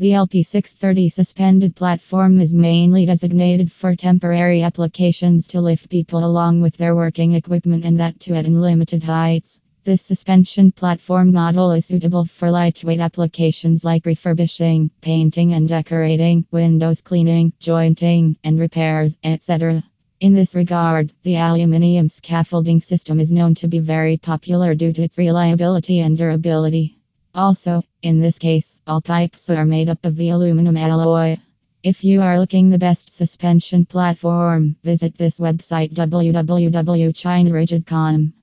ZLP630 suspended platform is mainly designated for temporary applications to lift people along with their working equipment and that too at unlimited heights. This suspension platform model is suitable for lightweight applications like refurbishing, painting and decorating, windows cleaning, jointing and repairs, etc. In this regard, the aluminium scaffolding system is known to be very popular due to its reliability and durability. Also, in this case, all pipes are made up of the aluminum alloy. If you are looking the best suspension platform, visit this website www.chinarigid.com.